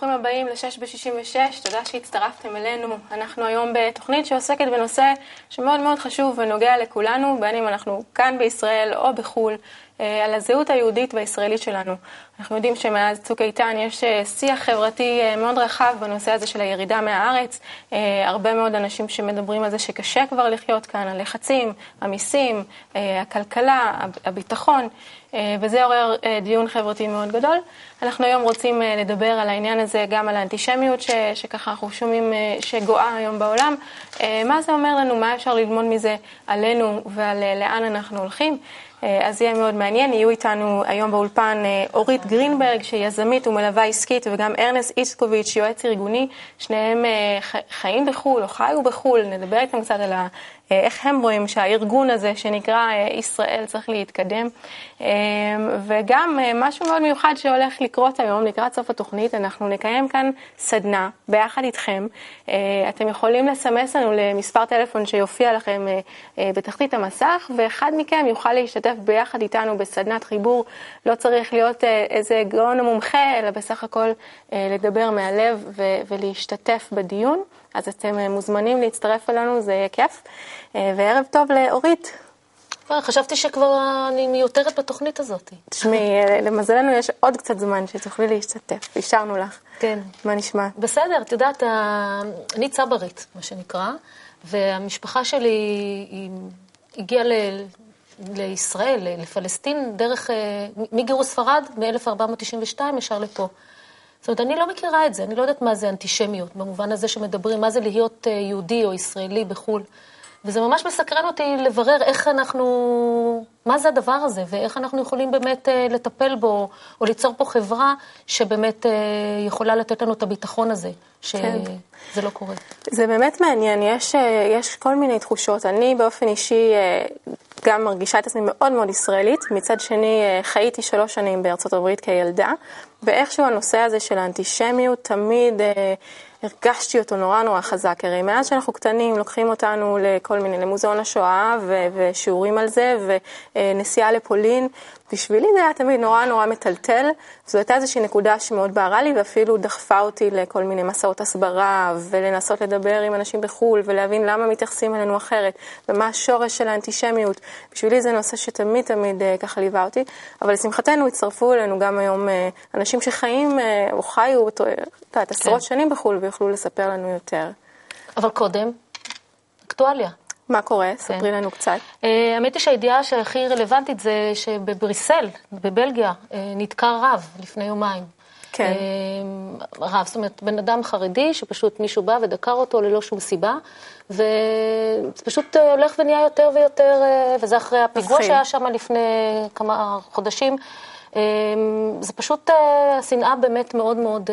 ברוכים הבאים ל-6 ב-66, תודה שהצטרפתם אלינו. אנחנו היום בתוכנית שעוסקת בנושא שמאוד מאוד חשוב ונוגע לכולנו, בין אם אנחנו כאן בישראל או בחו"ל, על הזהות היהודית והישראלית שלנו. אנחנו יודעים שמאז צוק איתן יש אה, שיח חברתי אה, מאוד רחב בנושא הזה של הירידה מהארץ. הרבה מאוד אנשים שמדברים על זה שקשה כבר לחיות כאן, הלחצים, המיסים, הכלכלה, הביטחון. וזה עורר דיון חברתי מאוד גדול. אנחנו היום רוצים לדבר על העניין הזה, גם על האנטישמיות ש, שככה אנחנו שומעים שגואה היום בעולם. מה זה אומר לנו, מה אפשר ללמוד מזה עלינו ועל לאן אנחנו הולכים. אה, אז יהיה מאוד מעניין. יהיו איתנו היום באולפן אה, אורית גרינברג, שהיא יזמית ומלווה עסקית, וגם ארנס איסקוביץ', יועץ ארגוני. שניהם אה, חיים בחו"ל או חיו בחו"ל, נדבר איתם קצת על אה, איך הם רואים שהארגון הזה שנקרא אה, ישראל צריך להתקדם. אה, וגם משהו מאוד מיוחד שהולך לקרות היום, לקראת סוף התוכנית, אנחנו נקיים כאן סדנה ביחד איתכם. אתם יכולים לסמס לנו למספר טלפון שיופיע לכם בתחתית המסך, ואחד מכם יוכל להשתתף ביחד איתנו בסדנת חיבור. לא צריך להיות איזה גאון מומחה, אלא בסך הכל לדבר מהלב ולהשתתף בדיון. אז אתם אה, מוזמנים להצטרף אלינו, זה יהיה כיף. אה, וערב טוב לאורית. אה, חשבתי שכבר אני מיותרת בתוכנית הזאת. תשמעי, למזלנו יש עוד קצת זמן שתוכלי להשתתף, אישרנו לך. כן. מה נשמע? בסדר, את יודעת, אני צברית, מה שנקרא, והמשפחה שלי היא הגיעה ל... לישראל, לפלסטין, דרך, מגירוש ספרד, מ-1492 ישר לפה. זאת אומרת, אני לא מכירה את זה, אני לא יודעת מה זה אנטישמיות, במובן הזה שמדברים, מה זה להיות אה, יהודי או ישראלי בחו"ל. וזה ממש מסקרן אותי לברר איך אנחנו, מה זה הדבר הזה, ואיך אנחנו יכולים באמת אה, לטפל בו, או ליצור פה חברה שבאמת אה, יכולה לתת לנו את הביטחון הזה, שזה כן. לא קורה. זה באמת מעניין, יש, יש כל מיני תחושות. אני באופן אישי גם מרגישה את עצמי מאוד מאוד ישראלית, מצד שני חייתי שלוש שנים בארצות הברית כילדה, ואיכשהו הנושא הזה של האנטישמיות תמיד אה, הרגשתי אותו נורא נורא חזק. הרי מאז שאנחנו קטנים לוקחים אותנו לכל מיני, למוזיאון השואה ו- ושיעורים על זה, ונסיעה לפולין, בשבילי זה היה תמיד נורא נורא מטלטל, זו הייתה איזושהי נקודה שמאוד בערה לי ואפילו דחפה אותי לכל מיני מסעות הסברה ולנסות לדבר עם אנשים בחו"ל ולהבין למה מתייחסים אלינו אחרת ומה השורש של האנטישמיות. בשבילי זה נושא שתמיד תמיד אה, ככה ליווה אותי, אבל לשמחתנו הצטרפו אלינו גם היום אה, אנשים שחיים אה, או חיו, את יודעת, עשרות כן. שנים בחו"ל ויוכלו לספר לנו יותר. אבל קודם, אקטואליה. מה קורה? כן. ספרי לנו קצת. אה, האמת היא שהידיעה שהכי רלוונטית זה שבבריסל, בבלגיה, אה, נתקע רב לפני יומיים. כן. אה, רב, זאת אומרת, בן אדם חרדי שפשוט מישהו בא ודקר אותו ללא שום סיבה, וזה פשוט הולך ונהיה יותר ויותר, וזה אחרי הפיגוע שהיה שם לפני כמה חודשים. זה פשוט, השנאה באמת מאוד מאוד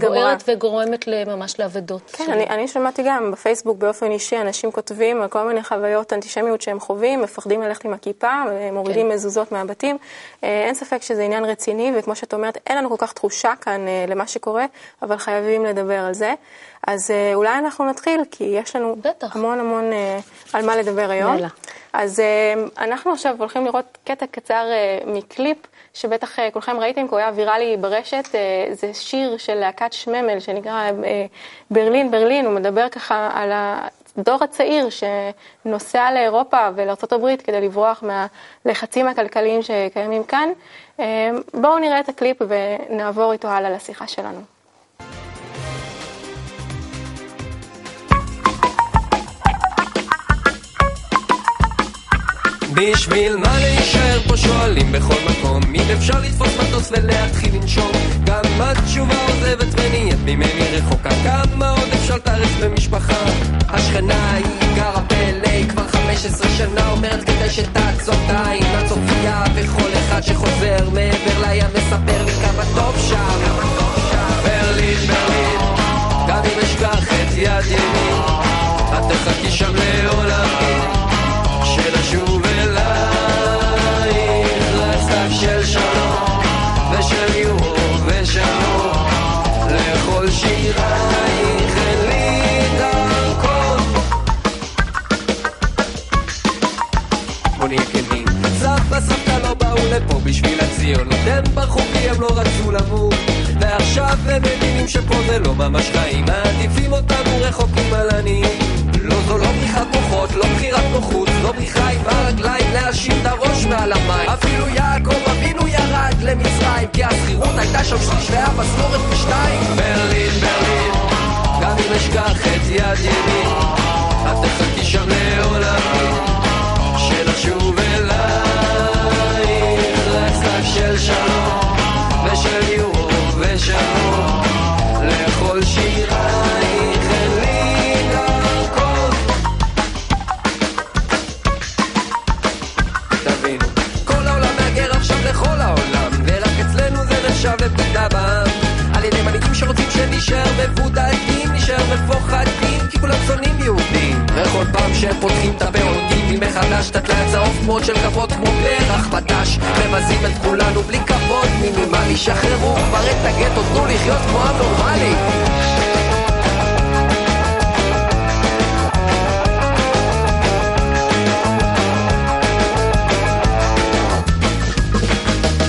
בוערת וגורמת ממש לאבדות. כן, אני, אני שמעתי גם בפייסבוק באופן אישי, אנשים כותבים על כל מיני חוויות אנטישמיות שהם חווים, מפחדים ללכת עם הכיפה, מורידים כן. מזוזות מהבתים. אה, אין ספק שזה עניין רציני, וכמו שאת אומרת, אין לנו כל כך תחושה כאן אה, למה שקורה, אבל חייבים לדבר על זה. אז אה, אולי אנחנו נתחיל, כי יש לנו בטח. המון המון על מה לדבר היום. יאללה. אז אנחנו עכשיו הולכים לראות קטע קצר מקליפ. שבטח אה, כולכם ראיתם, כי הוא היה ויראלי ברשת, אה, זה שיר של להקת שממל שנקרא אה, ברלין ברלין, הוא מדבר ככה על הדור הצעיר שנוסע לאירופה ולארה"ב כדי לברוח מהלחצים הכלכליים שקיימים כאן. בואו נראה את הקליפ ונעבור איתו הלאה לשיחה שלנו. בשביל מה להישאר פה? שואלים בכל מקום אם אפשר לתפוס מטוס ולהתחיל לנשום. גם התשובה עוזבת ונהיית ממני רחוקה. כמה עוד אפשר לתארץ במשפחה? השכנה היא גרה ב-LA כבר 15 שנה אומרת כדי שתעצור את העין הצופייה וכל אחד שחוזר מעבר לים מספר לי כמה טוב שם. ברלין ברלין גם אם אשכח את יד ימין את תחכי שם לעולמי שנשוב לפה בשביל הציונות, הם ברחו כי הם לא רצו למות. ועכשיו הם מבינים שפה זה לא ממש חיים, מעדיפים אותנו רחוקים על עניים. לא זו לא בריחת מוחות, לא בחירת נוחות, לא בריחה עם הרגליים להשיב את הראש מעל המים. אפילו יעקב אבינו ירד למצרים, כי השכירות הייתה שם שליש והמשכורת בשתיים. ברלין, ברלין, גם אם אשכח את יד ימין, תמות של כבוד כמו פרח בדש. מבזים את כולנו בלי כבוד מינימלי, שחררו כבר את הגטו, תנו לחיות כמו עם נורמלי.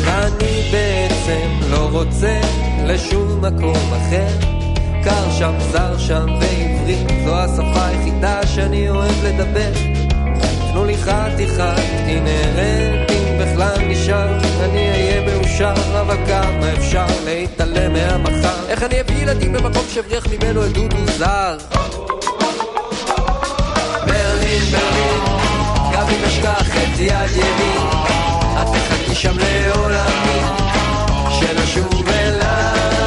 אני בעצם לא רוצה לשום מקום אחר. קר שם, זר שם ועברית, זו השפה היחידה שאני אוהב לדבר. חתיכת אינהרנט, אם בכלל נשאר, אני אהיה מאושר, אבל כמה אפשר להתעלם מהמחר? איך אני אביא ילדים במקום שהבריח ממנו את דודו זר? ברלין, ברלין, גם אם אשכח את יד ימין, את תחכי שם לעולמי, שנשוב אלייך,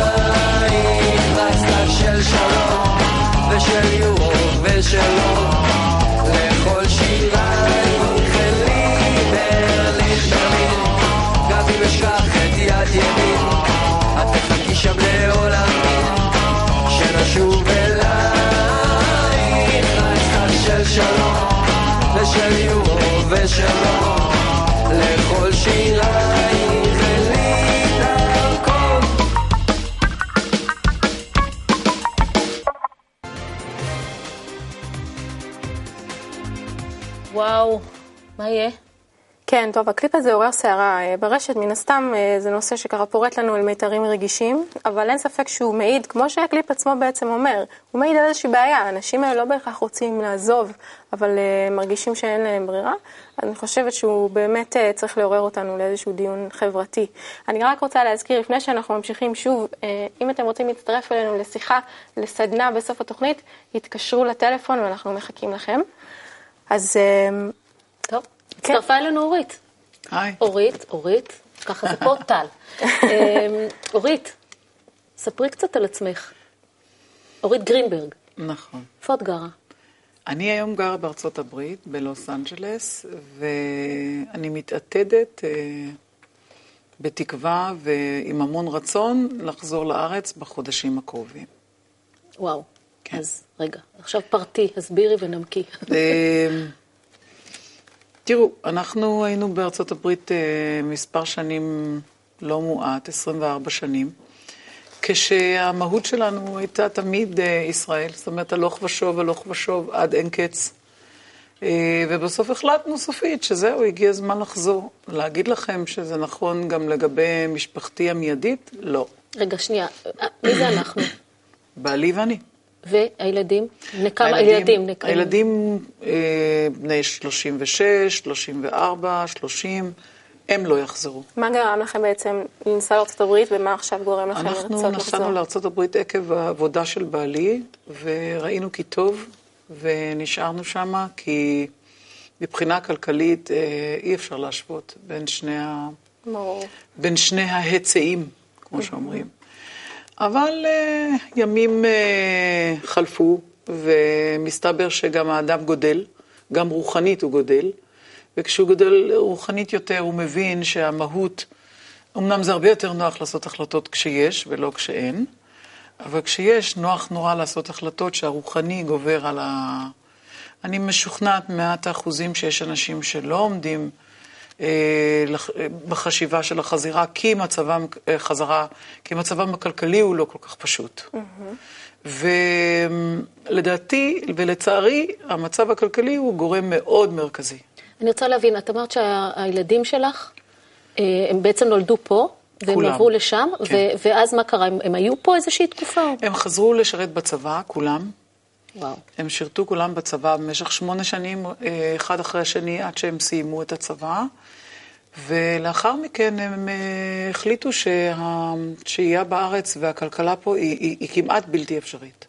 סתיו של שלום, ושל יורו ושלום, לכל שירייך אשכח את יד ימין, את תחכי שם לעולמי, שנשוב אלייך, סתיו של שלום, ושל יורו ושלום, לכל שירייך אלי דרכון. וואו, מה יהיה? כן, טוב, הקליפ הזה עורר סערה אה, ברשת, מן הסתם אה, זה נושא שככה פורט לנו אל מיתרים רגישים, אבל אין ספק שהוא מעיד, כמו שהקליפ עצמו בעצם אומר, הוא מעיד על איזושהי בעיה, האנשים האלה לא בהכרח רוצים לעזוב, אבל uh, מרגישים שאין להם ברירה, אז אני חושבת שהוא באמת uh, צריך לעורר אותנו לאיזשהו דיון חברתי. אני רק רוצה להזכיר, לפני שאנחנו ממשיכים שוב, uh, אם אתם רוצים להצטרף אלינו לשיחה, לסדנה בסוף התוכנית, התקשרו לטלפון ואנחנו מחכים לכם. אז... Uh, הצטרפה אלינו אורית. היי. אורית, אורית, ככה זה פה טל. אמ, אורית, ספרי קצת על עצמך. אורית גרינברג, נכון. איפה את גרה? אני היום גרה בארצות הברית, בלוס אנג'לס, ואני מתעתדת אה, בתקווה ועם המון רצון לחזור לארץ בחודשים הקרובים. וואו. כן. אז רגע, עכשיו פרטי, הסבירי ונמקי. תראו, אנחנו היינו בארצות הברית אה, מספר שנים לא מועט, 24 שנים, כשהמהות שלנו הייתה תמיד אה, ישראל, זאת אומרת הלוך ושוב, הלוך ושוב, עד אין קץ. אה, ובסוף החלטנו סופית שזהו, הגיע הזמן לחזור. להגיד לכם שזה נכון גם לגבי משפחתי המיידית? לא. רגע, שנייה, מי זה אנחנו? בעלי ואני. והילדים? בני כמה ילדים? הילדים אה, בני 36, 34, 30, הם לא יחזרו. מה גרם לכם בעצם לנסוע לארצות הברית, ומה עכשיו גורם לכם לרצות אנחנו לחזור? נסענו לארצות הברית עקב העבודה של בעלי, וראינו כי טוב, ונשארנו שם, כי מבחינה כלכלית אה, אי אפשר להשוות בין שני, ה... ברור. בין שני ההיצעים, כמו שאומרים. אבל אה, ימים אה, חלפו, ומסתבר שגם האדם גודל, גם רוחנית הוא גודל, וכשהוא גודל רוחנית יותר, הוא מבין שהמהות, אמנם זה הרבה יותר נוח לעשות החלטות כשיש ולא כשאין, אבל כשיש, נוח נורא לעשות החלטות שהרוחני גובר על ה... אני משוכנעת מעט האחוזים שיש אנשים שלא עומדים בחשיבה של החזירה, כי מצבם, אה, חזרה, כי מצבם הכלכלי הוא לא כל כך פשוט. ולדעתי ולצערי, המצב הכלכלי הוא גורם מאוד מרכזי. אני רוצה להבין, את אמרת שהילדים שלך, אה, הם בעצם נולדו פה, והם כולם. עברו לשם, כן. ואז מה קרה? הם, הם היו פה איזושהי תקופה? הם חזרו לשרת בצבא, כולם. וואו. הם שירתו כולם בצבא במשך שמונה שנים, אה, אחד אחרי השני, עד שהם סיימו את הצבא. ולאחר מכן הם אה, החליטו שהשהייה בארץ והכלכלה פה היא, היא, היא כמעט בלתי אפשרית.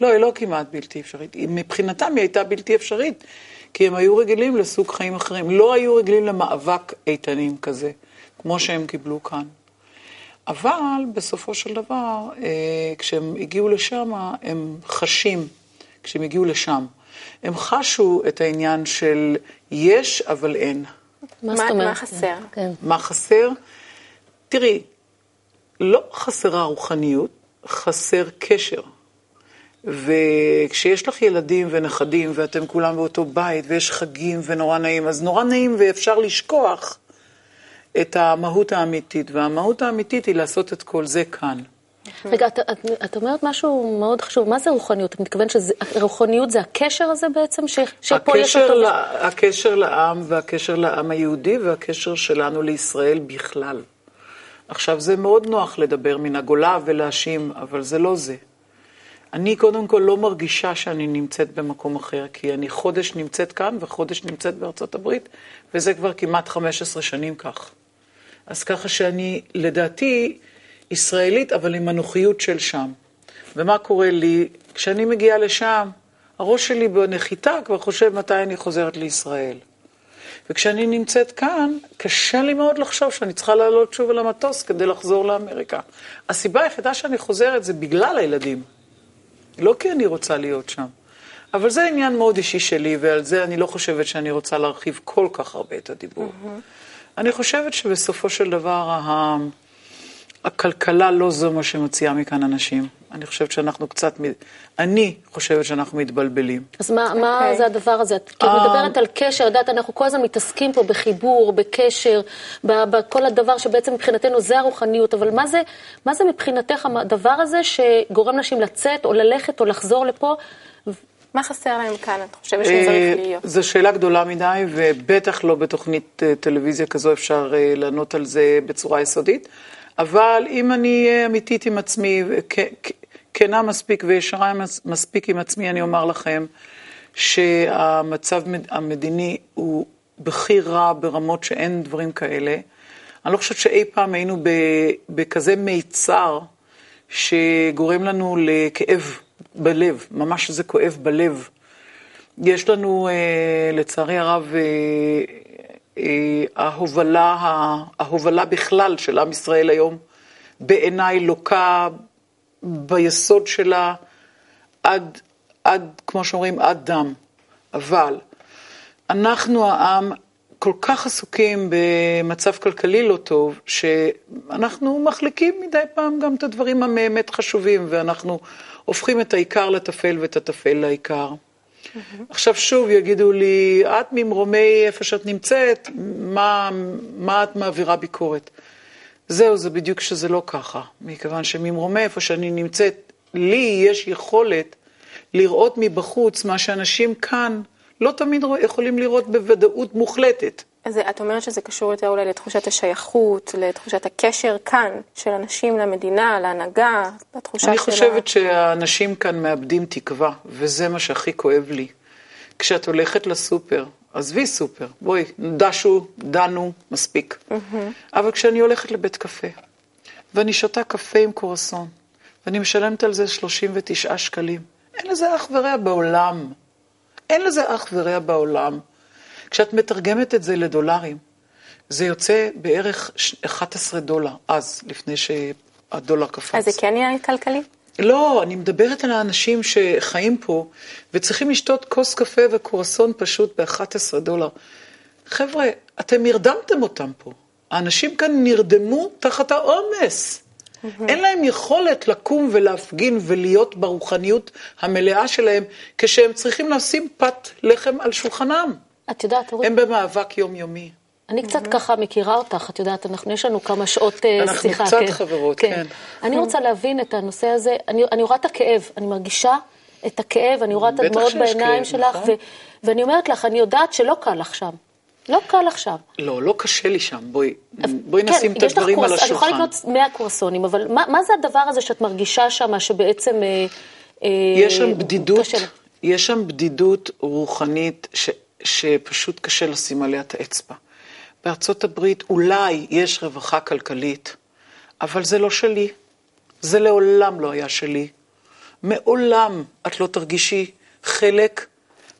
לא, היא לא כמעט בלתי אפשרית. מבחינתם היא הייתה בלתי אפשרית, כי הם היו רגילים לסוג חיים אחרים. לא היו רגילים למאבק איתנים כזה, כמו שהם קיבלו כאן. אבל בסופו של דבר, אה, כשהם הגיעו לשם, הם חשים, כשהם הגיעו לשם, הם חשו את העניין של יש אבל אין. מה זאת אומרת? מה חסר? כן. מה חסר? תראי, לא חסרה רוחניות, חסר קשר. וכשיש לך ילדים ונכדים ואתם כולם באותו בית ויש חגים ונורא נעים, אז נורא נעים ואפשר לשכוח את המהות האמיתית, והמהות האמיתית היא לעשות את כל זה כאן. רגע, את, את, את אומרת משהו מאוד חשוב, מה זה רוחניות? את מתכוונת שרוחניות זה הקשר הזה בעצם? ש, שפה יש הקשר, אותו... ל... הקשר לעם והקשר לעם היהודי והקשר שלנו לישראל בכלל. עכשיו, זה מאוד נוח לדבר מן הגולה ולהאשים, אבל זה לא זה. אני קודם כל לא מרגישה שאני נמצאת במקום אחר, כי אני חודש נמצאת כאן וחודש נמצאת בארצות הברית, וזה כבר כמעט 15 שנים כך. אז ככה שאני, לדעתי, ישראלית, אבל עם הנוחיות של שם. ומה קורה לי? כשאני מגיעה לשם, הראש שלי בנחיתה כבר חושב מתי אני חוזרת לישראל. וכשאני נמצאת כאן, קשה לי מאוד לחשוב שאני צריכה לעלות שוב על המטוס כדי לחזור לאמריקה. הסיבה היחידה שאני חוזרת זה בגלל הילדים. לא כי אני רוצה להיות שם. אבל זה עניין מאוד אישי שלי, ועל זה אני לא חושבת שאני רוצה להרחיב כל כך הרבה את הדיבור. אני חושבת שבסופו של דבר, ה- הכלכלה לא זו מה שמוציאה מכאן אנשים. אני חושבת שאנחנו קצת, אני חושבת שאנחנו מתבלבלים. אז מה, מה אוקיי. זה הדבר הזה? את כאילו אה. מדברת על קשר, את יודעת, אנחנו כל הזמן מתעסקים פה בחיבור, בקשר, בכל הדבר שבעצם מבחינתנו זה הרוחניות, אבל מה זה, מה זה מבחינתך הדבר הזה שגורם לאנשים לצאת או ללכת או לחזור לפה? מה חסר להם כאן? את חושבת אה, שצריך להיות? זו שאלה גדולה מדי, ובטח לא בתוכנית אה, טלוויזיה כזו אפשר אה, לענות על זה בצורה יסודית. אבל אם אני אהיה אמיתית עם עצמי, כנה מספיק וישרה מס- מספיק עם עצמי, אני אומר לכם שהמצב מד- המדיני הוא בכי רע ברמות שאין דברים כאלה. אני לא חושבת שאי פעם היינו בכזה מיצר שגורם לנו לכאב בלב, ממש זה כואב בלב. יש לנו, אה, לצערי הרב, אה, ההובלה, ה- ההובלה בכלל של עם ישראל היום, בעיניי לוקה ביסוד שלה עד, עד, כמו שאומרים, עד דם. אבל אנחנו העם כל כך עסוקים במצב כלכלי לא טוב, שאנחנו מחליקים מדי פעם גם את הדברים הבאמת חשובים, ואנחנו הופכים את העיקר לטפל ואת הטפל לעיקר. עכשיו שוב יגידו לי, את ממרומי איפה שאת נמצאת, מה, מה את מעבירה ביקורת? זהו, זה בדיוק שזה לא ככה, מכיוון שממרומי איפה שאני נמצאת, לי יש יכולת לראות מבחוץ מה שאנשים כאן לא תמיד יכולים לראות בוודאות מוחלטת. אז את אומרת שזה קשור יותר אולי לתחושת השייכות, לתחושת הקשר כאן של אנשים למדינה, להנהגה, לתחושה אני של... חושבת שהאנשים כאן מאבדים תקווה, וזה מה שהכי כואב לי. כשאת הולכת לסופר, עזבי סופר, בואי, דשו, דנו, מספיק. אבל כשאני הולכת לבית קפה, ואני שותה קפה עם קורסון, ואני משלמת על זה 39 שקלים, אין לזה אח ורע בעולם. אין לזה אח ורע בעולם. כשאת מתרגמת את זה לדולרים, זה יוצא בערך ש- 11 דולר, אז, לפני שהדולר קפץ. אז זה כן יהיה כלכלי? לא, אני מדברת על האנשים שחיים פה וצריכים לשתות כוס קפה וקורסון פשוט ב-11 דולר. חבר'ה, אתם הרדמתם אותם פה. האנשים כאן נרדמו תחת העומס. אין להם יכולת לקום ולהפגין ולהיות ברוחניות המלאה שלהם כשהם צריכים לשים פת לחם על שולחנם. את יודעת, אורית, הם במאבק יומיומי. אני קצת ככה מכירה אותך, את יודעת, אנחנו, יש לנו כמה שעות אה, אנחנו שיחה. קצת כן. חברות, כן. אני רוצה להבין את הנושא הזה, אני, רואה את הכאב, אני מרגישה את הכאב, אני רואה את הדמעות בעיניים שלך, נכון. ו, ואני אומרת לך, אני יודעת שלא קל לך שם. לא קל עכשיו. לא, לא קשה לי שם. בואי, בואי נשים את הדברים על כן, אני יכולה השולחן. לקנות 100 קרואסונים, אבל מה, מה זה הדבר הזה שאת מרגישה שם, שבעצם... אה, אה, יש שם בדידות, קשה לך? יש שם בדידות רוחנית ש, שפשוט קשה לשים עליה את האצבע. בארצות הברית אולי יש רווחה כלכלית, אבל זה לא שלי. זה לעולם לא היה שלי. מעולם את לא תרגישי חלק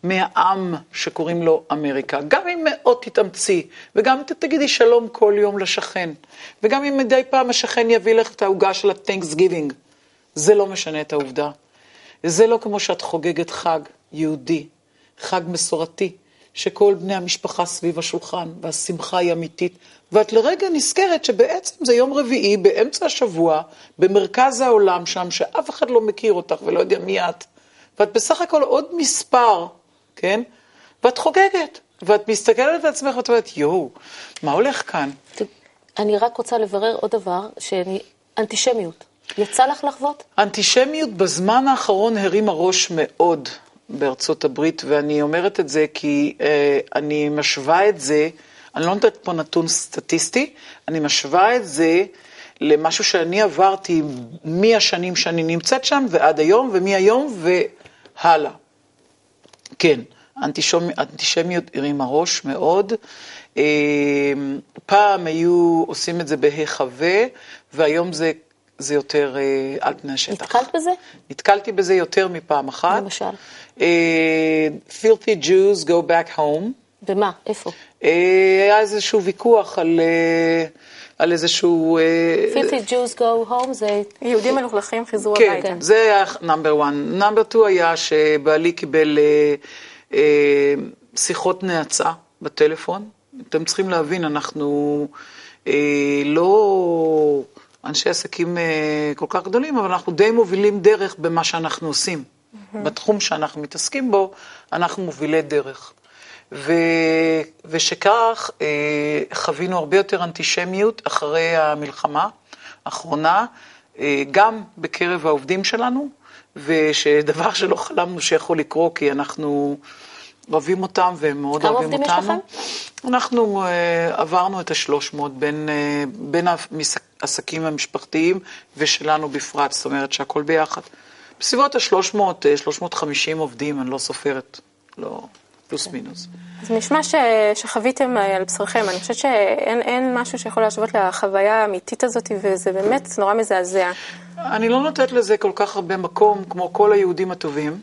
מהעם שקוראים לו אמריקה. גם אם מאוד תתאמצי, וגם אם תגידי שלום כל יום לשכן, וגם אם מדי פעם השכן יביא לך את העוגה של ה-Thanksgiving, זה לא משנה את העובדה. זה לא כמו שאת חוגגת חג יהודי, חג מסורתי, שכל בני המשפחה סביב השולחן, והשמחה היא אמיתית, ואת לרגע נזכרת שבעצם זה יום רביעי באמצע השבוע, במרכז העולם שם, שאף אחד לא מכיר אותך ולא יודע מי את, ואת בסך הכל עוד מספר, כן? ואת חוגגת, ואת מסתכלת על עצמך ואת אומרת, יואו, מה הולך כאן? אני רק רוצה לברר עוד דבר, שאני... אנטישמיות. יצא לך לחוות? אנטישמיות בזמן האחרון הרימה ראש מאוד בארצות הברית, ואני אומרת את זה כי אה, אני משווה את זה, אני לא נותנת פה נתון סטטיסטי, אני משווה את זה למשהו שאני עברתי מהשנים שאני נמצאת שם ועד היום, ומהיום והלאה. כן, אנטישמי, אנטישמיות הרימה ראש מאוד. אה, פעם היו עושים את זה בהיחווה, והיום זה, זה יותר אה, על פני השטח. נתקלת בזה? נתקלתי בזה יותר מפעם אחת. למשל? אה, filthy Jews go back home. במה? איפה? אה, היה איזשהו ויכוח על, על איזשהו... filthy Jews go home זה... יהודים מלוכלכים חזרו כן, הביתה. זה היה נאמבר 1. נאמבר 2 היה שבעלי קיבל אה, אה, שיחות נאצה בטלפון. אתם צריכים להבין, אנחנו אה, לא אנשי עסקים אה, כל כך גדולים, אבל אנחנו די מובילים דרך במה שאנחנו עושים. בתחום שאנחנו מתעסקים בו, אנחנו מובילי דרך. ו... ושכך אה, חווינו הרבה יותר אנטישמיות אחרי המלחמה האחרונה, אה, גם בקרב העובדים שלנו, ושדבר שלא חלמנו שיכול לקרות, כי אנחנו אוהבים אותם והם מאוד כמה אוהבים עובדים יש אותנו. אנחנו אה, עברנו את ה-300 בין, אה, בין העסקים המשפחתיים ושלנו בפרט, זאת אומרת שהכל ביחד. בסביבות ה-300, 350 עובדים, אני לא סופרת, לא, פלוס מינוס. אז נשמע ש... שחוויתם אה, על בשרכם, אני חושבת שאין אין משהו שיכול להשוות לחוויה האמיתית הזאת, וזה באמת נורא מזעזע. אני לא נותנת לזה כל כך הרבה מקום, כמו כל היהודים הטובים,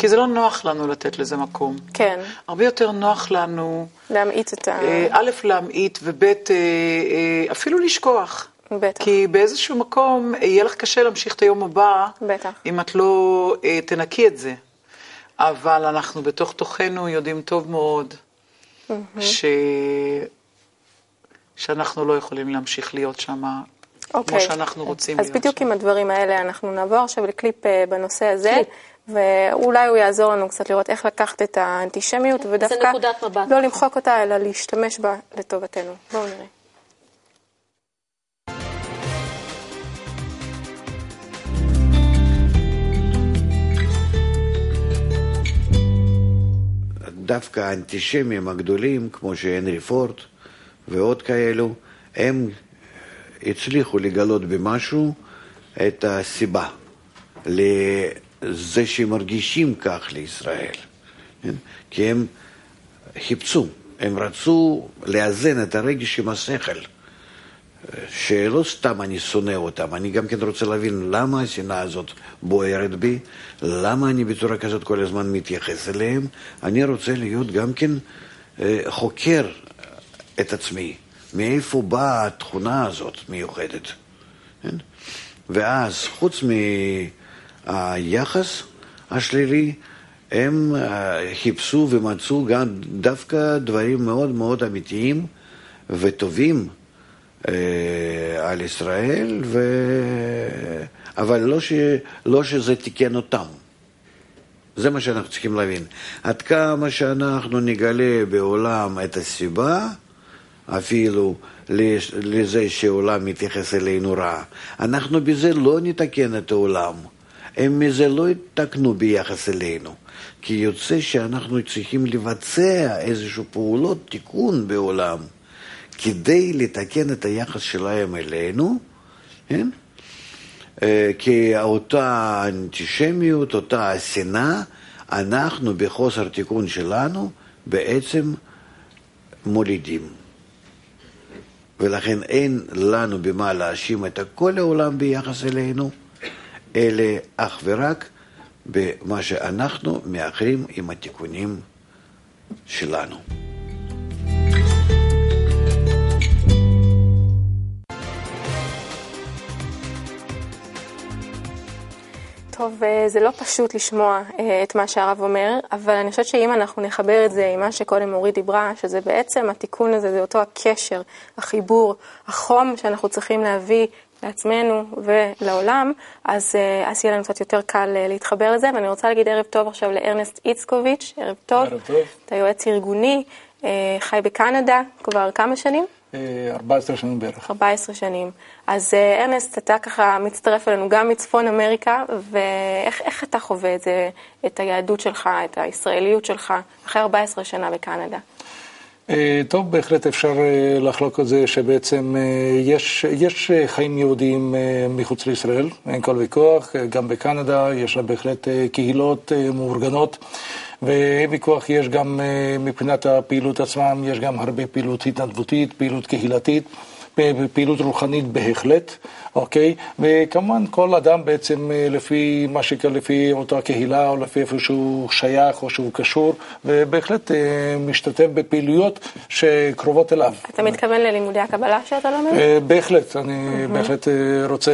כי זה לא נוח לנו לתת לזה מקום. כן, הרבה יותר נוח לנו, להמעיט את ה... אה, א', להמעיט, וב', אה, אה, אפילו לשכוח. בטח. כי באיזשהו מקום יהיה לך קשה להמשיך את היום הבא, בטח. אם את לא אה, תנקי את זה. אבל אנחנו בתוך תוכנו יודעים טוב מאוד ש... שאנחנו לא יכולים להמשיך להיות שם אוקיי. כמו שאנחנו רוצים אז להיות בדיוק שם. עם הדברים האלה אנחנו נעבור עכשיו לקליפ בנושא הזה, קליפ. ואולי הוא יעזור לנו קצת לראות איך לקחת את האנטישמיות, ודווקא נקודת מבט. לא למחוק אותה, אלא להשתמש בה לטובתנו. בואו נראה. דווקא האנטישמים הגדולים, כמו שהנרי פורד ועוד כאלו, הם הצליחו לגלות במשהו את הסיבה לזה שהם מרגישים כך לישראל. כן? כי הם חיפשו, הם רצו לאזן את הרגש עם השכל. שלא סתם אני שונא אותם, אני גם כן רוצה להבין למה השנאה הזאת בוערת בי, למה אני בצורה כזאת כל הזמן מתייחס אליהם. אני רוצה להיות גם כן אה, חוקר את עצמי, מאיפה באה התכונה הזאת מיוחדת. כן? ואז חוץ מהיחס השלילי, הם אה, חיפשו ומצאו גם דווקא דברים מאוד מאוד אמיתיים וטובים. אה, על ישראל, ו... אבל לא, ש... לא שזה תיקן אותם. זה מה שאנחנו צריכים להבין. עד כמה שאנחנו נגלה בעולם את הסיבה, אפילו לזה שהעולם מתייחס אלינו רע, אנחנו בזה לא נתקן את העולם. הם מזה לא יתקנו ביחס אלינו. כי יוצא שאנחנו צריכים לבצע איזשהו פעולות תיקון בעולם כדי לתקן את היחס שלהם אלינו, כן? אה, כי אותה אנטישמיות, אותה השנאה, אנחנו בחוסר תיקון שלנו בעצם מולידים. ולכן אין לנו במה להאשים את כל העולם ביחס אלינו, אלא אך ורק במה שאנחנו מאחרים עם התיקונים שלנו. טוב, אה, זה לא פשוט לשמוע אה, את מה שהרב אומר, אבל אני חושבת שאם אנחנו נחבר את זה עם מה שקודם אורית דיברה, שזה בעצם התיקון הזה, זה אותו הקשר, החיבור, החום שאנחנו צריכים להביא לעצמנו ולעולם, אז, אה, אז יהיה לנו קצת יותר קל להתחבר לזה. ואני רוצה להגיד ערב טוב עכשיו לארנסט איצקוביץ', ערב טוב. ערב טוב. אתה יועץ ארגוני, חי בקנדה כבר כמה שנים? 14 שנים בערך. 14 שנים. אז ארנסט, אתה ככה מצטרף אלינו גם מצפון אמריקה, ואיך אתה חווה את זה, את היהדות שלך, את הישראליות שלך, אחרי 14 שנה בקנדה? טוב, בהחלט אפשר לחלוק על זה שבעצם יש, יש חיים יהודיים מחוץ לישראל, אין כל ויכוח, גם בקנדה יש לה בהחלט קהילות מאורגנות. וויכוח יש גם מבחינת הפעילות עצמם, יש גם הרבה פעילות התנדבותית, פעילות קהילתית. בפעילות רוחנית בהחלט, אוקיי? וכמובן כל אדם בעצם לפי מה שקרה, לפי אותה קהילה או לפי איפה שהוא שייך או שהוא קשור, ובהחלט משתתף בפעילויות שקרובות אליו. אתה מתכוון ללימודי הקבלה שאתה לומד? בהחלט, אני בהחלט רוצה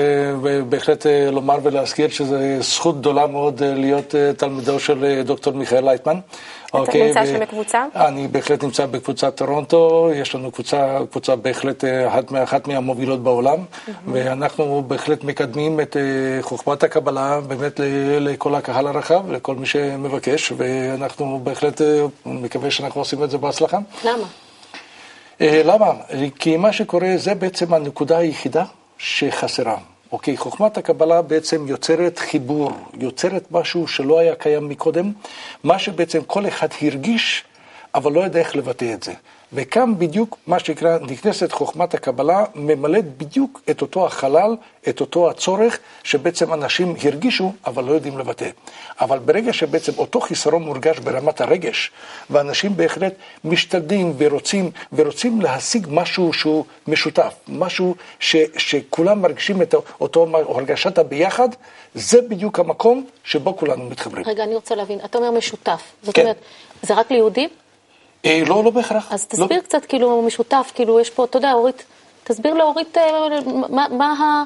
בהחלט לומר ולהזכיר שזו זכות גדולה מאוד להיות תלמידו של דוקטור מיכאל לייטמן. אתה אוקיי, נמצא שם בקבוצה? אני בהחלט נמצא בקבוצת טורונטו, יש לנו קבוצה, קבוצה בהחלט אחת, אחת מהמובילות בעולם, mm-hmm. ואנחנו בהחלט מקדמים את חוכמת הקבלה באמת לכל הקהל הרחב, לכל מי שמבקש, ואנחנו בהחלט מקווה שאנחנו עושים את זה בהצלחה. למה? למה? כי מה שקורה זה בעצם הנקודה היחידה שחסרה. אוקיי, חוכמת הקבלה בעצם יוצרת חיבור, יוצרת משהו שלא היה קיים מקודם, מה שבעצם כל אחד הרגיש, אבל לא יודע איך לבטא את זה. וכאן בדיוק מה שנקרא, נכנסת חוכמת הקבלה, ממלאת בדיוק את אותו החלל, את אותו הצורך, שבעצם אנשים הרגישו, אבל לא יודעים לבטא. אבל ברגע שבעצם אותו חיסרון מורגש ברמת הרגש, ואנשים בהחלט משתדלים ורוצים, ורוצים להשיג משהו שהוא משותף, משהו ש, שכולם מרגישים את אותו הרגשת הביחד, זה בדיוק המקום שבו כולנו מתחברים. רגע, אני רוצה להבין, אתה אומר משותף, זאת כן. אומרת, זה רק ליהודים? אה, לא, לא בהכרח. אז תסביר לא. קצת, כאילו, משותף, כאילו, יש פה, אתה יודע, אורית, תסביר לאורית מה, מה, ה,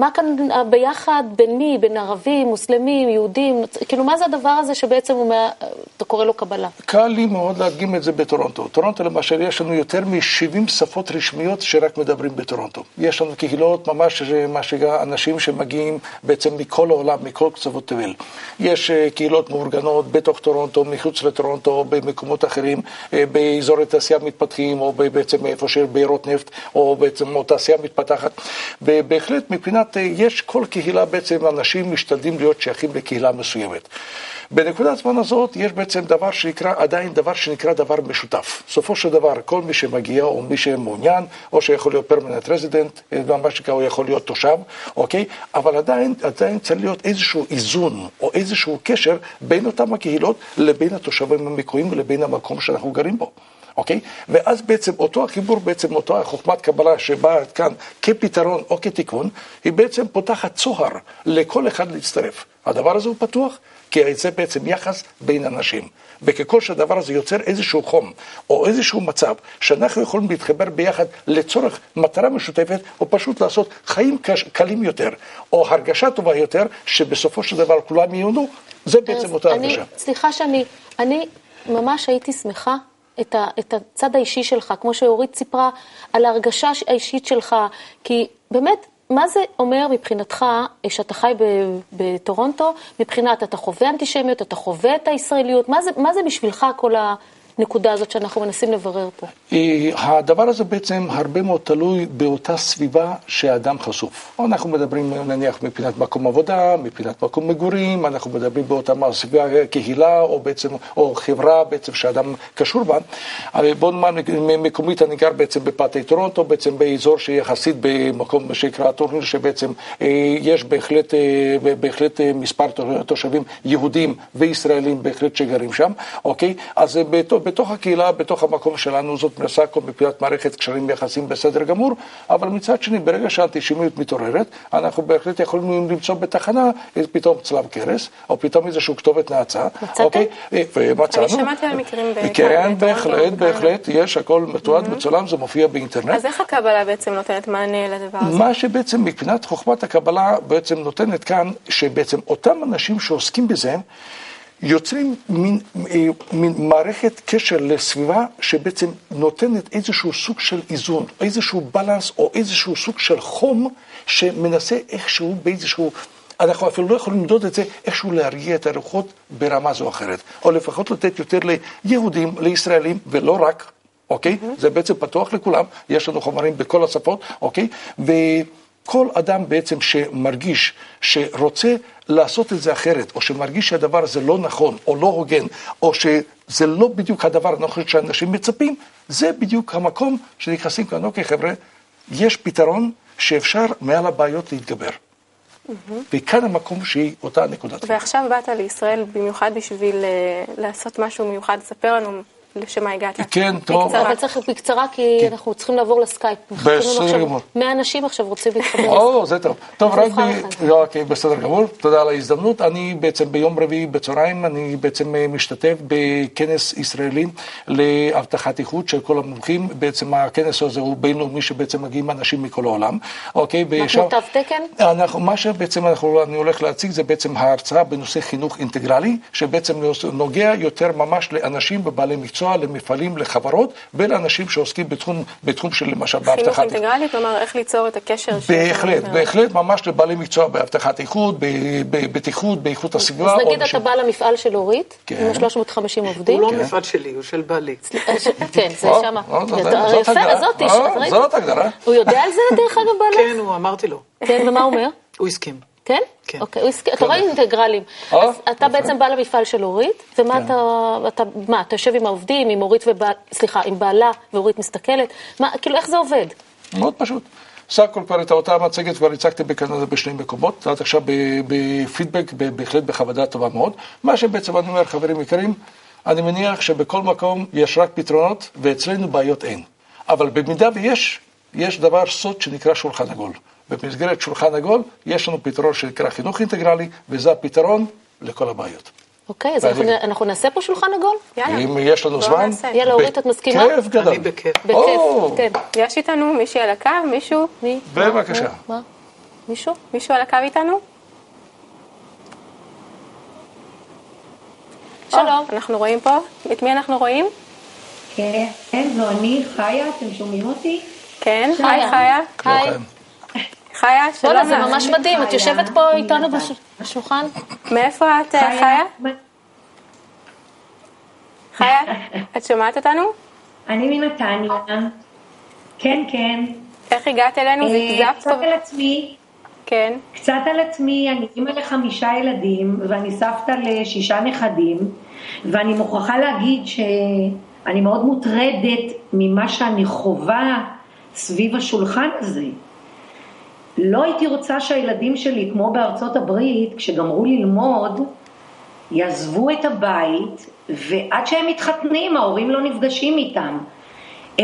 מה כאן ביחד, בין מי, בין ערבים, מוסלמים, יהודים, כאילו, מה זה הדבר הזה שבעצם הוא, מה, אתה קורא לו קבלה? קל לי מאוד להדגים את זה בטורונטו. טורונטו למשל, יש לנו יותר מ-70 שפות רשמיות שרק מדברים בטורונטו. יש לנו קהילות, ממש, מה שנקרא, אנשים שמגיעים בעצם מכל העולם, מכל קצוות תבל. יש קהילות מאורגנות בתוך טורונטו, מחוץ לטורונטו, במקומות אחרים, באזורי תעשייה מתפתחים, או בעצם איפה שיש בארות נפט, או בעצם או תעשייה מתפתחת. ובהחלט מבחינת, יש כל קהילה בעצם, אנשים משתדלים להיות שייכים לקהילה מסוימת. בנקודת זמן הזאת יש בעצם דבר שנקרא, עדיין דבר שנקרא דבר משותף. בסופו של דבר, כל מי שמגיע או מי שמעוניין, או שיכול להיות פרמננט רזידנט, מה שנקרא, הוא יכול להיות תושב, אוקיי? אבל עדיין, עדיין צריך להיות איזשהו איזון, או איזשהו קשר בין אותם הקהילות לבין התושבים המקוריים ולבין המקום שאנחנו גרים בו. אוקיי? ואז בעצם אותו החיבור, בעצם אותו החוכמת קבלה שבאה כאן כפתרון או כתיקון, היא בעצם פותחת צוהר לכל אחד להצטרף. הדבר הזה הוא פתוח, כי זה בעצם יחס בין אנשים. וככל שהדבר הזה יוצר איזשהו חום, או איזשהו מצב, שאנחנו יכולים להתחבר ביחד לצורך מטרה משותפת, או פשוט לעשות חיים קש, קלים יותר, או הרגשה טובה יותר, שבסופו של דבר כולם יהיו, זה בעצם אותה אני, הרגשה. סליחה שאני, אני ממש הייתי שמחה את, ה, את הצד האישי שלך, כמו שאורית סיפרה על ההרגשה האישית שלך, כי באמת, מה זה אומר מבחינתך, שאתה חי בטורונטו, מבחינת אתה חווה אנטישמיות, אתה חווה את הישראליות, מה זה, מה זה בשבילך כל הנקודה הזאת שאנחנו מנסים לברר פה? אה, הדבר הזה בעצם הרבה מאוד תלוי באותה סביבה שהאדם חשוף. אנחנו מדברים נניח מבחינת מקום עבודה, מבחינת מקום מגורים, אנחנו מדברים באותה סביבה קהילה או בעצם, או חברה בעצם שאדם קשור בה. אבל בוא נאמר מקומית, אני גר בעצם בפאתי טורונטו, בעצם באזור שיחסית במקום שנקרא טורניר, שבעצם אה, יש בהחלט, אה, בהחלט מספר תושבים יהודים וישראלים בהחלט שגרים שם, אוקיי? אז בתוך, בתוך הקהילה, בתוך המקום שלנו, זאת מנסה כל מבחינת מערכת קשרים יחסים בסדר גמור, אבל מצד שני, ברגע שהאנטישמיות מתעוררת, אנחנו בהחלט יכולים למצוא בתחנה פתאום צלב קרס, או פתאום איזושהי כתובת נאצה. מצאתם? אוקיי? ומצאנו. אני שמעתי על מקרים בכאן. כן, בהחלט, בהחלט, יש, הכל מתועד, מצולם, זה מופיע באינטרנט. אז איך הקבלה בעצם נותנת מענה לדבר הזה? מה שבעצם מבחינת חוכמת הקבלה בעצם נותנת כאן, שבעצם אותם אנשים שעוסקים בזה, יוצרים מין, אה, מין מערכת קשר לסביבה שבעצם נותנת איזשהו סוג של איזון, איזשהו בלנס או איזשהו סוג של חום שמנסה איכשהו באיזשהו, אנחנו אפילו לא יכולים למדוד את זה, איכשהו להרגיע את הרוחות ברמה זו או אחרת, או לפחות לתת יותר ליהודים, לישראלים, ולא רק, אוקיי? Mm-hmm. זה בעצם פתוח לכולם, יש לנו חומרים בכל השפות, אוקיי? ו... כל אדם בעצם שמרגיש שרוצה לעשות את זה אחרת, או שמרגיש שהדבר הזה לא נכון, או לא הוגן, או שזה לא בדיוק הדבר הנכון שאנשים מצפים, זה בדיוק המקום שנכנסים כאן, אוקיי חבר'ה, יש פתרון שאפשר מעל הבעיות להתגבר. Mm-hmm. וכאן המקום שהיא אותה נקודת. ועכשיו באת לישראל במיוחד בשביל אה, לעשות משהו מיוחד, ספר לנו לשם מה הגעת. כן, טוב. בקצרה. אבל צריך בקצרה, כי כן. אנחנו צריכים לעבור לסקייפ. בסדר גמור. 100 אנשים עכשיו רוצים להתחבר. או, זה טוב. טוב, רק ב... לא, אוקיי, בסדר גמור. תודה על ההזדמנות. אני בעצם ביום רביעי בצהריים, אני בעצם אה, משתתף בכנס ישראלי לאבטחת איכות של כל המומחים. בעצם הכנס הזה הוא בינלאומי שבעצם מגיעים אנשים מכל העולם. אוקיי, מה, ושם- כמו תו תקן? אנחנו, מה שבעצם אנחנו, אני הולך להציג זה בעצם ההרצאה בנושא חינוך אינטגרלי, שבעצם נוגע יותר ממש לאנשים ובעלי מקצוע, למפעלים, לחברות, ולאנשים שעוסקים בתחום, בתחום של למשל חינוך באבטחת איכות. אינטגרלי, כלומר איך ליצור את הקשר. בהחלט, מדבר. בהחלט, ממש לבעלי מקצוע באבטחת איכות, ב- בבטיחות, באיכות הסביבה. אז נגיד אתה בא למפעל של אורית, כן. עם ה-350 עובדים. הוא לא מפעל שלי, הוא של בעלי. כן, זה שמה. זאת- הגדרה. הוא יודע על זה דרך אגב בעלה? כן, הוא אמרתי לו. כן, ומה הוא אומר? הוא הסכים. כן? כן. אוקיי, אתה רואה אינטגרלים. אז אתה בעצם בא למפעל של אורית, ומה כן. אתה, אתה, מה, אתה יושב עם העובדים, עם אורית ובעל, סליחה, עם בעלה, ואורית מסתכלת? מה, כאילו, איך זה עובד? מאוד פשוט. סך הכל כבר את אותה מצגת כבר הצגתי בקנדה בשני מקומות, עד עכשיו בפידבק, בהחלט בחוות דעת טובה מאוד. מה שבעצם אני אומר, חברים יקרים, אני מניח שבכל מקום יש רק פתרונות, ואצלנו בעיות אין. אבל במידה ויש, יש דבר סוד שנקרא שולחן עגול. במסגרת שולחן עגול יש לנו פתרון שנקרא חינוך אינטגרלי, וזה הפתרון לכל הבעיות. אוקיי, אז אנחנו, נעשה פה שולחן עגול? יאללה. אם יש לנו זמן... נעשה. יאללה, אורית, את מסכימה? בכיף גדול. אני בכיף. בכיף, כן. יש איתנו מישהי על הקו? מישהו? מי? בבקשה. מה? מה? מישהו? מישהו על הקו איתנו? שלום. אנחנו רואים פה. את מי אנחנו רואים? כן, זו אני, חיה, אתם שומעים אותי? כן, חיה. היי חיה. היי. חיה, שלום זה. ממש מדהים, את. יושבת פה איתנו בשולחן? מאיפה את, חיה? חיה, את שומעת אותנו? אני מנתניה. כן, כן. איך הגעת אלינו? אה, זפזפת? קצת על עצמי, כן. קצת על עצמי, אני אימא לחמישה ילדים, ואני סבתא לשישה נכדים, ואני מוכרחה להגיד שאני מאוד מוטרדת ממה שאני חווה סביב השולחן הזה. לא הייתי רוצה שהילדים שלי, כמו בארצות הברית, כשגמרו ללמוד, יעזבו את הבית, ועד שהם מתחתנים, ההורים לא נפגשים איתם.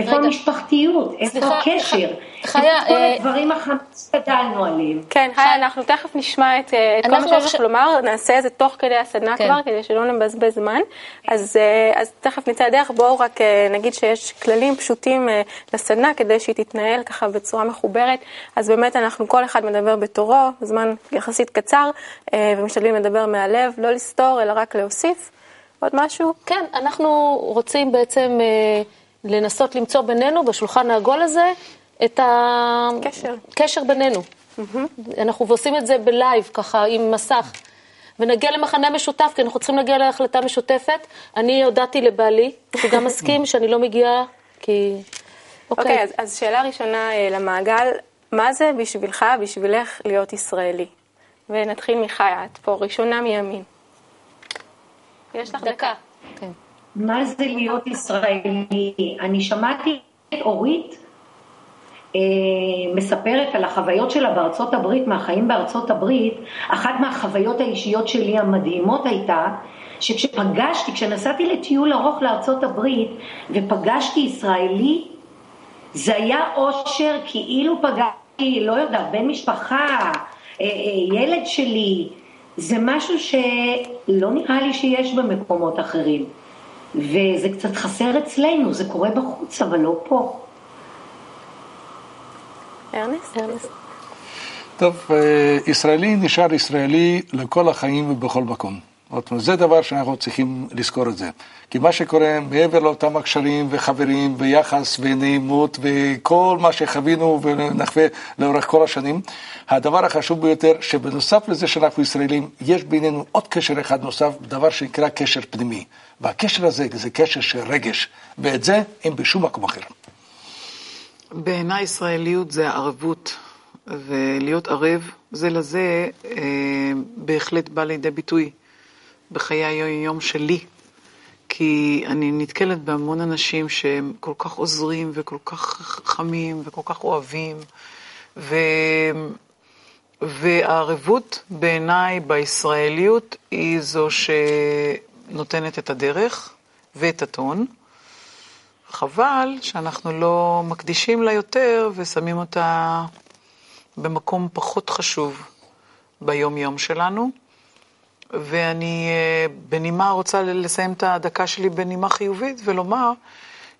איפה רגע. המשפחתיות? איפה סליחה, הקשר? ח- חיה, איפה כל אה, הדברים החמים שגדלנו עליהם? כן, חיה, אנחנו תכף נשמע את אה, את כל מה שיש לך לומר, נעשה את זה תוך כדי הסדנה כן. כבר, כדי שלא נבזבז זמן. אז אה, אז תכף נצא לדרך, בואו רק אה, נגיד שיש כללים פשוטים לסדנה, כדי שהיא תתנהל ככה בצורה מחוברת. אז באמת אנחנו, כל אחד מדבר בתורו, זמן יחסית קצר, ומשתדלים לדבר מהלב, לא לסתור, אלא רק להוסיף. עוד משהו? כן, אנחנו רוצים בעצם אה, לנסות למצוא בינינו, בשולחן העגול הזה, את קשר. הקשר בינינו. אנחנו עושים את זה בלייב, ככה, עם מסך. ונגיע למחנה משותף, כי אנחנו צריכים להגיע להחלטה משותפת. אני הודעתי לבעלי, שהוא גם מסכים שאני לא מגיעה, כי... אוקיי, אז, אז שאלה ראשונה אה, למעגל, מה זה בשבילך, בשבילך להיות ישראלי? ונתחיל מחיה, את פה ראשונה מימין. יש לך דקה. כן. מה זה להיות ישראלי? אני שמעתי את אורית אה, מספרת על החוויות שלה בארצות הברית, מהחיים בארצות הברית, אחת מהחוויות האישיות שלי המדהימות הייתה שכשפגשתי, כשנסעתי לטיול ארוך לארצות הברית ופגשתי ישראלי, זה היה אושר כאילו פגשתי, לא יודעת, בן משפחה, אה, אה, ילד שלי, זה משהו שלא נראה לי שיש במקומות אחרים. וזה קצת חסר אצלנו, זה קורה בחוץ, אבל לא פה. ארנסט? ארנסט. טוב, אה, ישראלי נשאר ישראלי לכל החיים ובכל מקום. זאת אומרת, זה דבר שאנחנו צריכים לזכור את זה. כי מה שקורה מעבר לאותם הקשרים וחברים ויחס ונעימות וכל מה שחווינו ונחווה לאורך כל השנים, הדבר החשוב ביותר, שבנוסף לזה שאנחנו ישראלים, יש בינינו עוד קשר אחד נוסף, דבר שנקרא קשר פנימי. והקשר הזה זה קשר של רגש, ואת זה אין בשום מקום אחר. בעיניי ישראליות זה הערבות, ולהיות ערב זה לזה אה, בהחלט בא לידי ביטוי בחיי היום-יום שלי. כי אני נתקלת בהמון אנשים שהם כל כך עוזרים וכל כך חמים וכל כך אוהבים, ו... והערבות בעיניי בישראליות היא זו שנותנת את הדרך ואת הטון. חבל שאנחנו לא מקדישים לה יותר ושמים אותה במקום פחות חשוב ביום-יום שלנו. ואני אה, בנימה רוצה לסיים את הדקה שלי בנימה חיובית ולומר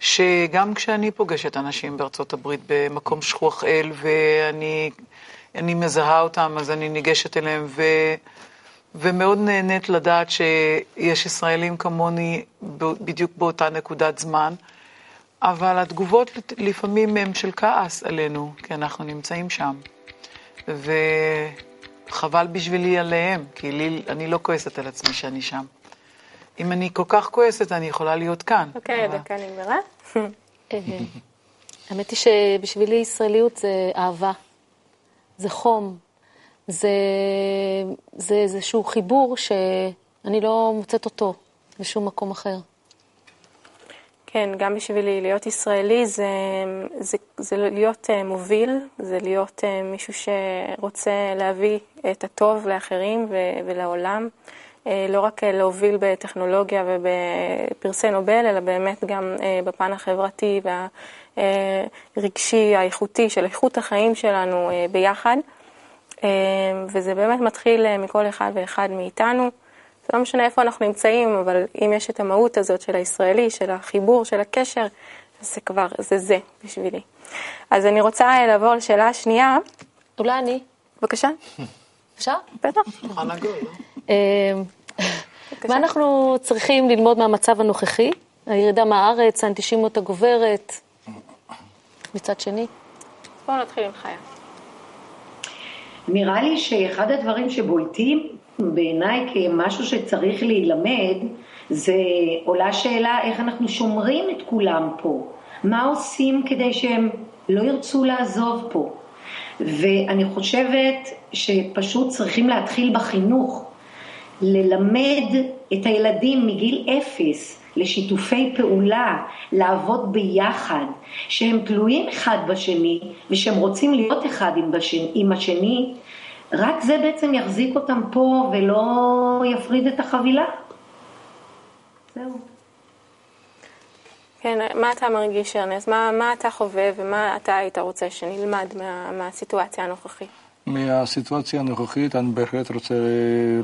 שגם כשאני פוגשת אנשים בארצות הברית במקום שכוח אל ואני מזהה אותם, אז אני ניגשת אליהם ו, ומאוד נהנית לדעת שיש ישראלים כמוני בדיוק באותה נקודת זמן, אבל התגובות לפעמים הן של כעס עלינו, כי אנחנו נמצאים שם. ו... חבל בשבילי עליהם, כי לי, אני לא כועסת על עצמי שאני שם. אם אני כל כך כועסת, אני יכולה להיות כאן. אוקיי, הדקה נגמרה. האמת היא שבשבילי ישראליות זה אהבה, זה חום, זה, זה איזשהו חיבור שאני לא מוצאת אותו בשום מקום אחר. כן, גם בשבילי להיות ישראלי זה, זה, זה להיות uh, מוביל, זה להיות uh, מישהו שרוצה להביא את הטוב לאחרים ו, ולעולם. Uh, לא רק להוביל בטכנולוגיה ובפרסי נובל, אלא באמת גם בפן החברתי והרגשי, האיכותי, של איכות החיים שלנו ביחד. וזה באמת מתחיל מכל אחד ואחד מאיתנו. זה לא משנה איפה אנחנו נמצאים, אבל אם יש את המהות הזאת של הישראלי, של החיבור, של הקשר, זה כבר, זה זה בשבילי. אז אני רוצה לעבור לשאלה השנייה. אולי אני. בבקשה. אפשר? בטח. אה, מה אנחנו צריכים ללמוד מהמצב הנוכחי? הירידה מהארץ, האנטישימות הגוברת, מצד שני? בואו נתחיל עם חיה. נראה לי שאחד הדברים שבולטים בעיניי כמשהו שצריך להילמד, זה עולה שאלה איך אנחנו שומרים את כולם פה. מה עושים כדי שהם לא ירצו לעזוב פה? ואני חושבת שפשוט צריכים להתחיל בחינוך, ללמד את הילדים מגיל אפס לשיתופי פעולה, לעבוד ביחד, שהם תלויים אחד בשני ושהם רוצים להיות אחד עם, בשני, עם השני, רק זה בעצם יחזיק אותם פה ולא יפריד את החבילה. זהו. כן, מה אתה מרגיש, ארנס? מה, מה אתה חווה ומה אתה היית רוצה שנלמד מה, מהסיטואציה הנוכחית? מהסיטואציה הנוכחית אני בהחלט רוצה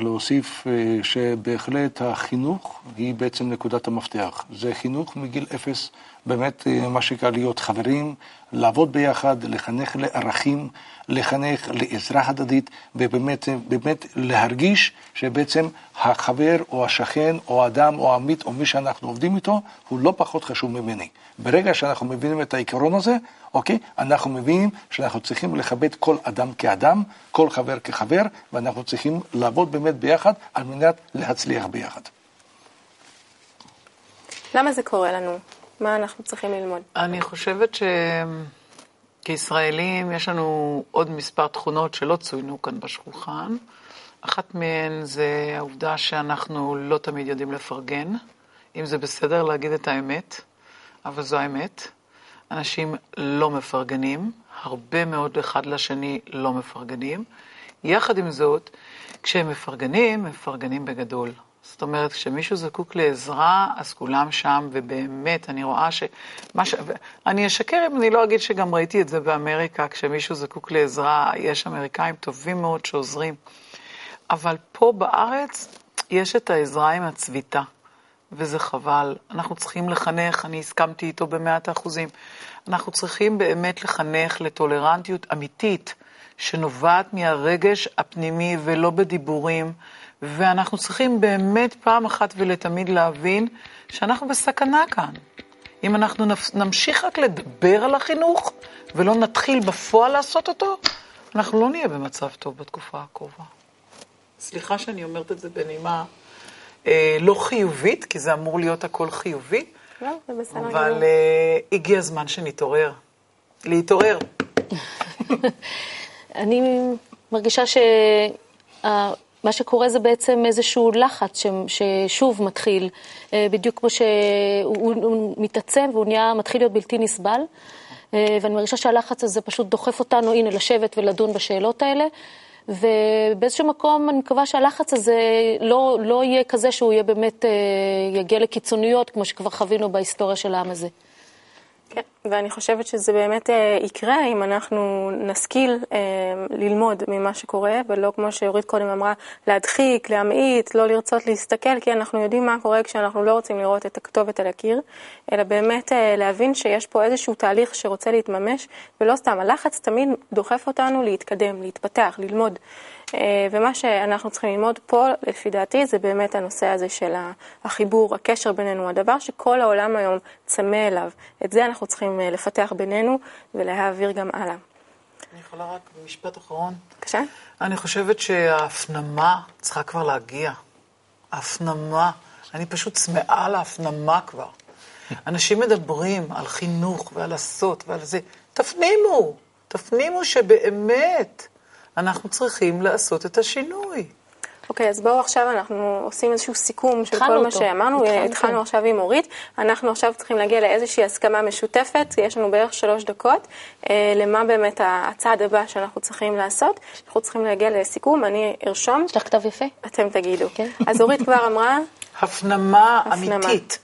להוסיף אה, שבהחלט החינוך היא בעצם נקודת המפתח. זה חינוך מגיל אפס באמת, אה, מה שנקרא, להיות חברים, לעבוד ביחד, לחנך לערכים, לחנך לעזרה הדדית, ובאמת באמת להרגיש שבעצם החבר או השכן או האדם או העמית או מי שאנחנו עובדים איתו, הוא לא פחות חשוב ממני. ברגע שאנחנו מבינים את העיקרון הזה, אוקיי? אנחנו מבינים שאנחנו צריכים לכבד כל אדם כאדם, כל חבר כחבר, ואנחנו צריכים לעבוד באמת ביחד על מנת להצליח ביחד. למה זה קורה לנו? מה אנחנו צריכים ללמוד? אני חושבת שכישראלים יש לנו עוד מספר תכונות שלא צוינו כאן בשולחן. אחת מהן זה העובדה שאנחנו לא תמיד יודעים לפרגן, אם זה בסדר להגיד את האמת, אבל זו האמת. אנשים לא מפרגנים, הרבה מאוד אחד לשני לא מפרגנים. יחד עם זאת, כשהם מפרגנים, מפרגנים בגדול. זאת אומרת, כשמישהו זקוק לעזרה, אז כולם שם, ובאמת, אני רואה ש... ש... אני אשקר אם אני לא אגיד שגם ראיתי את זה באמריקה, כשמישהו זקוק לעזרה, יש אמריקאים טובים מאוד שעוזרים. אבל פה בארץ יש את העזרה עם הצביטה, וזה חבל. אנחנו צריכים לחנך, אני הסכמתי איתו במאת האחוזים. אנחנו צריכים באמת לחנך לטולרנטיות אמיתית, שנובעת מהרגש הפנימי ולא בדיבורים. ואנחנו צריכים באמת פעם אחת ולתמיד להבין שאנחנו בסכנה כאן. אם אנחנו נמשיך רק לדבר על החינוך ולא נתחיל בפועל לעשות אותו, אנחנו לא נהיה במצב טוב בתקופה הקרובה. סליחה שאני אומרת את זה בנימה אה, לא חיובית, כי זה אמור להיות הכל חיובי, לא, זה בסדר אבל אה, הגיע הזמן שנתעורר. להתעורר. אני מרגישה ש... מה שקורה זה בעצם איזשהו לחץ ש, ששוב מתחיל, אה, בדיוק כמו שהוא מתעצם והוא נהיה, מתחיל להיות בלתי נסבל. אה, ואני מרגישה שהלחץ הזה פשוט דוחף אותנו, הנה, לשבת ולדון בשאלות האלה. ובאיזשהו מקום אני מקווה שהלחץ הזה לא, לא יהיה כזה שהוא יהיה באמת, אה, יגיע לקיצוניות, כמו שכבר חווינו בהיסטוריה של העם הזה. כן, ואני חושבת שזה באמת אה, יקרה אם אנחנו נשכיל אה, ללמוד ממה שקורה, ולא כמו שאורית קודם אמרה, להדחיק, להמעיט, לא לרצות להסתכל, כי אנחנו יודעים מה קורה כשאנחנו לא רוצים לראות את הכתובת על הקיר, אלא באמת אה, להבין שיש פה איזשהו תהליך שרוצה להתממש, ולא סתם, הלחץ תמיד דוחף אותנו להתקדם, להתפתח, ללמוד. ומה שאנחנו צריכים ללמוד פה, לפי דעתי, זה באמת הנושא הזה של החיבור, הקשר בינינו, הדבר שכל העולם היום צמא אליו. את זה אנחנו צריכים אה, לפתח בינינו ולהעביר גם הלאה. אני יכולה רק במשפט אחרון? בבקשה. אני חושבת שההפנמה צריכה כבר להגיע. ההפנמה, אני פשוט צמאה להפנמה כבר. אנשים מדברים על חינוך ועל לעשות ועל זה. תפנימו, תפנימו שבאמת אנחנו צריכים לעשות את השינוי. אוקיי, okay, אז בואו עכשיו אנחנו עושים איזשהו סיכום של כל אותו. מה שאמרנו. התחלנו כן. עכשיו עם אורית, אנחנו עכשיו צריכים להגיע לאיזושהי הסכמה משותפת, יש לנו בערך שלוש דקות, אה, למה באמת הצעד הבא שאנחנו צריכים לעשות. אנחנו צריכים להגיע לסיכום, אני ארשום. יש לך כתב יפה. אתם תגידו. כן. אז אורית כבר אמרה... הפנמה אמיתית.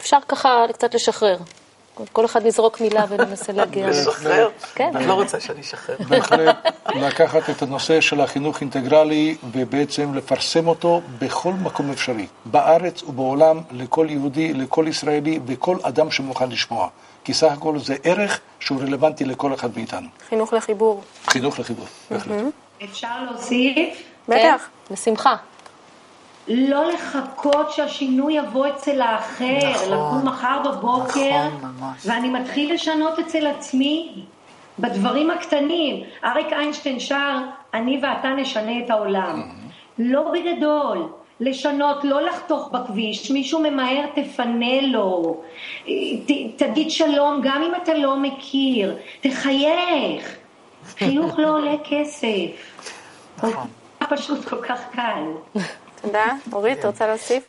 אפשר ככה קצת לשחרר. כל אחד יזרוק מילה וננסה להגיע. לשחרר? כן. אני לא רוצה שאני אשחרר. בהחלט, לקחת את הנושא של החינוך אינטגרלי ובעצם לפרסם אותו בכל מקום אפשרי, בארץ ובעולם, לכל יהודי, לכל ישראלי וכל אדם שמוכן לשמוע. כי סך הכל זה ערך שהוא רלוונטי לכל אחד מאיתנו. חינוך לחיבור. חינוך לחיבור, בהחלט. אפשר להוסיף? בטח. בשמחה. לא לחכות שהשינוי יבוא אצל האחר, נכון, לקום מחר בבוקר, נכון, ממש. ואני מתחיל לשנות אצל עצמי בדברים הקטנים. אריק איינשטיין שר, אני ואתה נשנה את העולם. Mm-hmm. לא בגדול, לשנות, לא לחתוך בכביש, מישהו ממהר תפנה לו, ת, תגיד שלום גם אם אתה לא מכיר, תחייך. חיוך לא עולה כסף. נכון. פשוט כל כך קל. תודה. אורית, רוצה להוסיף?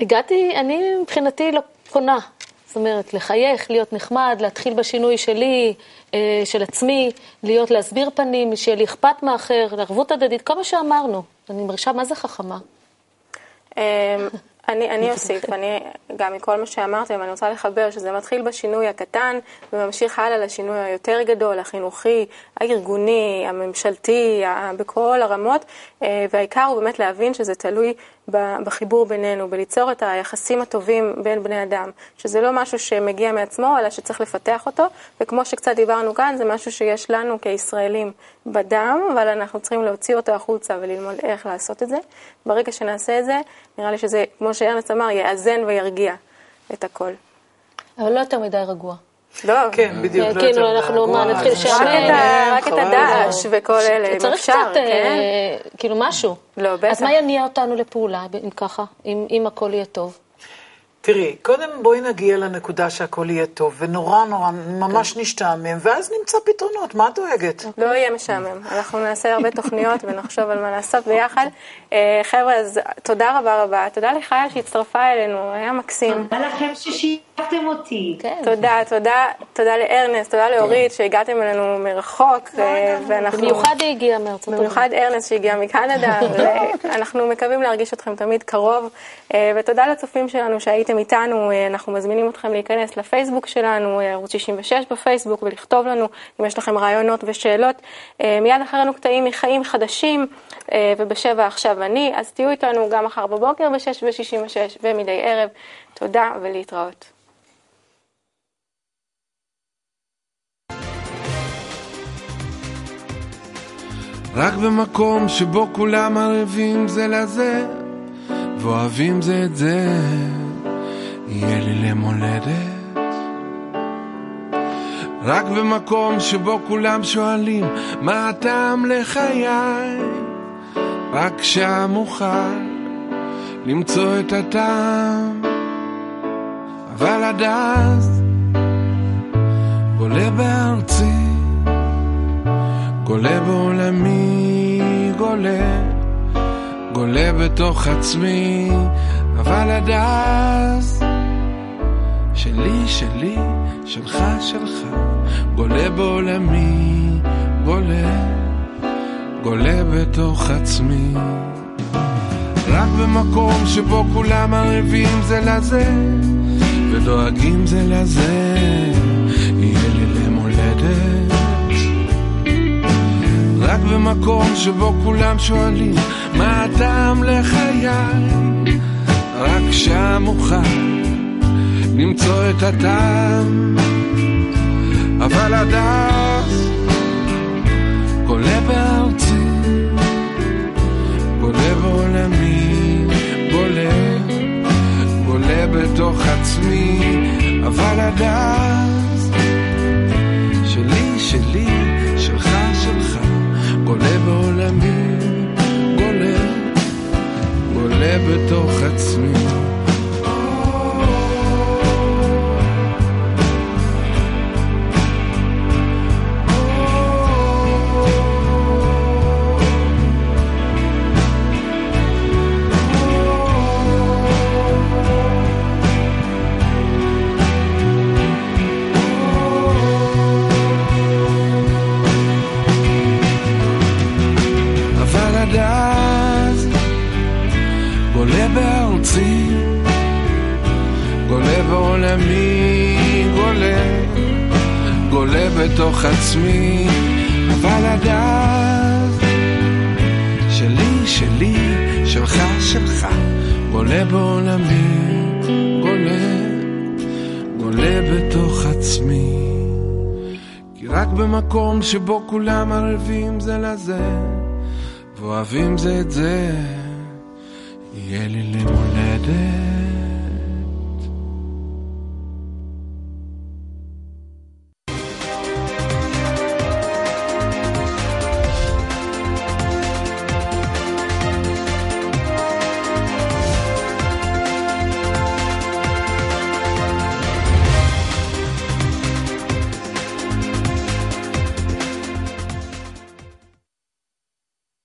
הגעתי, אני מבחינתי לא קונה. זאת אומרת, לחייך, להיות נחמד, להתחיל בשינוי שלי, אה, של עצמי, להיות, להסביר פנים, שיהיה לי אכפת מאחר, לערבות הדדית, כל מה שאמרנו. אני מרגישה מה זה חכמה. אני, אני אוסיף, אני גם מכל מה שאמרתם, אני רוצה לחבר שזה מתחיל בשינוי הקטן וממשיך הלאה לשינוי היותר גדול, החינוכי, הארגוני, הממשלתי, בכל הרמות, אה, והעיקר הוא באמת להבין שזה תלוי בחיבור בינינו, בליצור את היחסים הטובים בין בני אדם, שזה לא משהו שמגיע מעצמו, אלא שצריך לפתח אותו, וכמו שקצת דיברנו כאן, זה משהו שיש לנו כישראלים בדם, אבל אנחנו צריכים להוציא אותו החוצה וללמוד איך לעשות את זה. ברגע שנעשה את זה, נראה לי שזה, כמו שארנס אמר, יאזן וירגיע את הכל. אבל לא יותר מדי רגוע. לא, כן, בדיוק. לא כאילו, אנחנו, מה. נתחיל לשעמם? רק את חבל. הדעש וכל אלה, אם צריך אפשר, קצת, כן? אה, כאילו, משהו. לא, בטח. אז מה יניע אותנו לפעולה, אם ככה, אם אם הכל יהיה טוב? תראי, קודם בואי נגיע לנקודה שהכל יהיה טוב, ונורא נורא ממש נשתעמם, ואז נמצא פתרונות, מה את דואגת? לא יהיה משעמם. אנחנו נעשה הרבה תוכניות ונחשוב על מה לעשות ביחד. אה, חבר'ה, אז תודה רבה רבה. תודה לחיה שהצטרפה אלינו, היה מקסים. תודה לכם ששיתפתם אותי. כן. תודה, תודה, תודה לארנס, תודה לאורית שהגעתם אלינו מרחוק, אה, ואנחנו... במיוחד היא הגיעה מארצות הברית. במיוחד ארנס שהגיע מקנדה, ואנחנו מקווים להרגיש אתכם תמיד קרוב, אה, ותודה לצופים שלנו שהייתם איתנו, אה, אנחנו מזמינים אתכם להיכנס לפייסבוק שלנו, ערוץ 66 בפייסבוק, ולכתוב לנו אם יש לכם רעיונות ושאלות. מיד אחרינו קטעים מחיים חדשים, ובשבע עכשיו אני, אז תהיו איתנו גם מחר בבוקר ב-6 ו-66 ומדי ערב. תודה ולהתראות. רק במקום שבו כולם ערבים זה לזה ואוהבים זה את זה יהיה לי למולדת. רק במקום שבו כולם שואלים מה הטעם לחיי? רק שם אוכל למצוא את הטעם. אבל עד אז גולה בארצי גולה בעולמי, גולה, גולה בתוך עצמי, אבל עד אז, שלי, שלי, שלך, שלך, גולה בעולמי, גולה, גולה בתוך עצמי. רק במקום שבו כולם ערבים זה לזה, ודואגים זה לזה, רק במקום שבו כולם שואלים מה הטעם לחיי רק שם אוכל למצוא את הטעם. אבל עד אז גולה בארצי גולה בעולמי גולה גולה בתוך עצמי. אבל עד אז שלי שלי גולה בעולמי, גולה, גולה בתוך עצמי. שבו כולם ערבים זה לזה, ואוהבים זה את זה,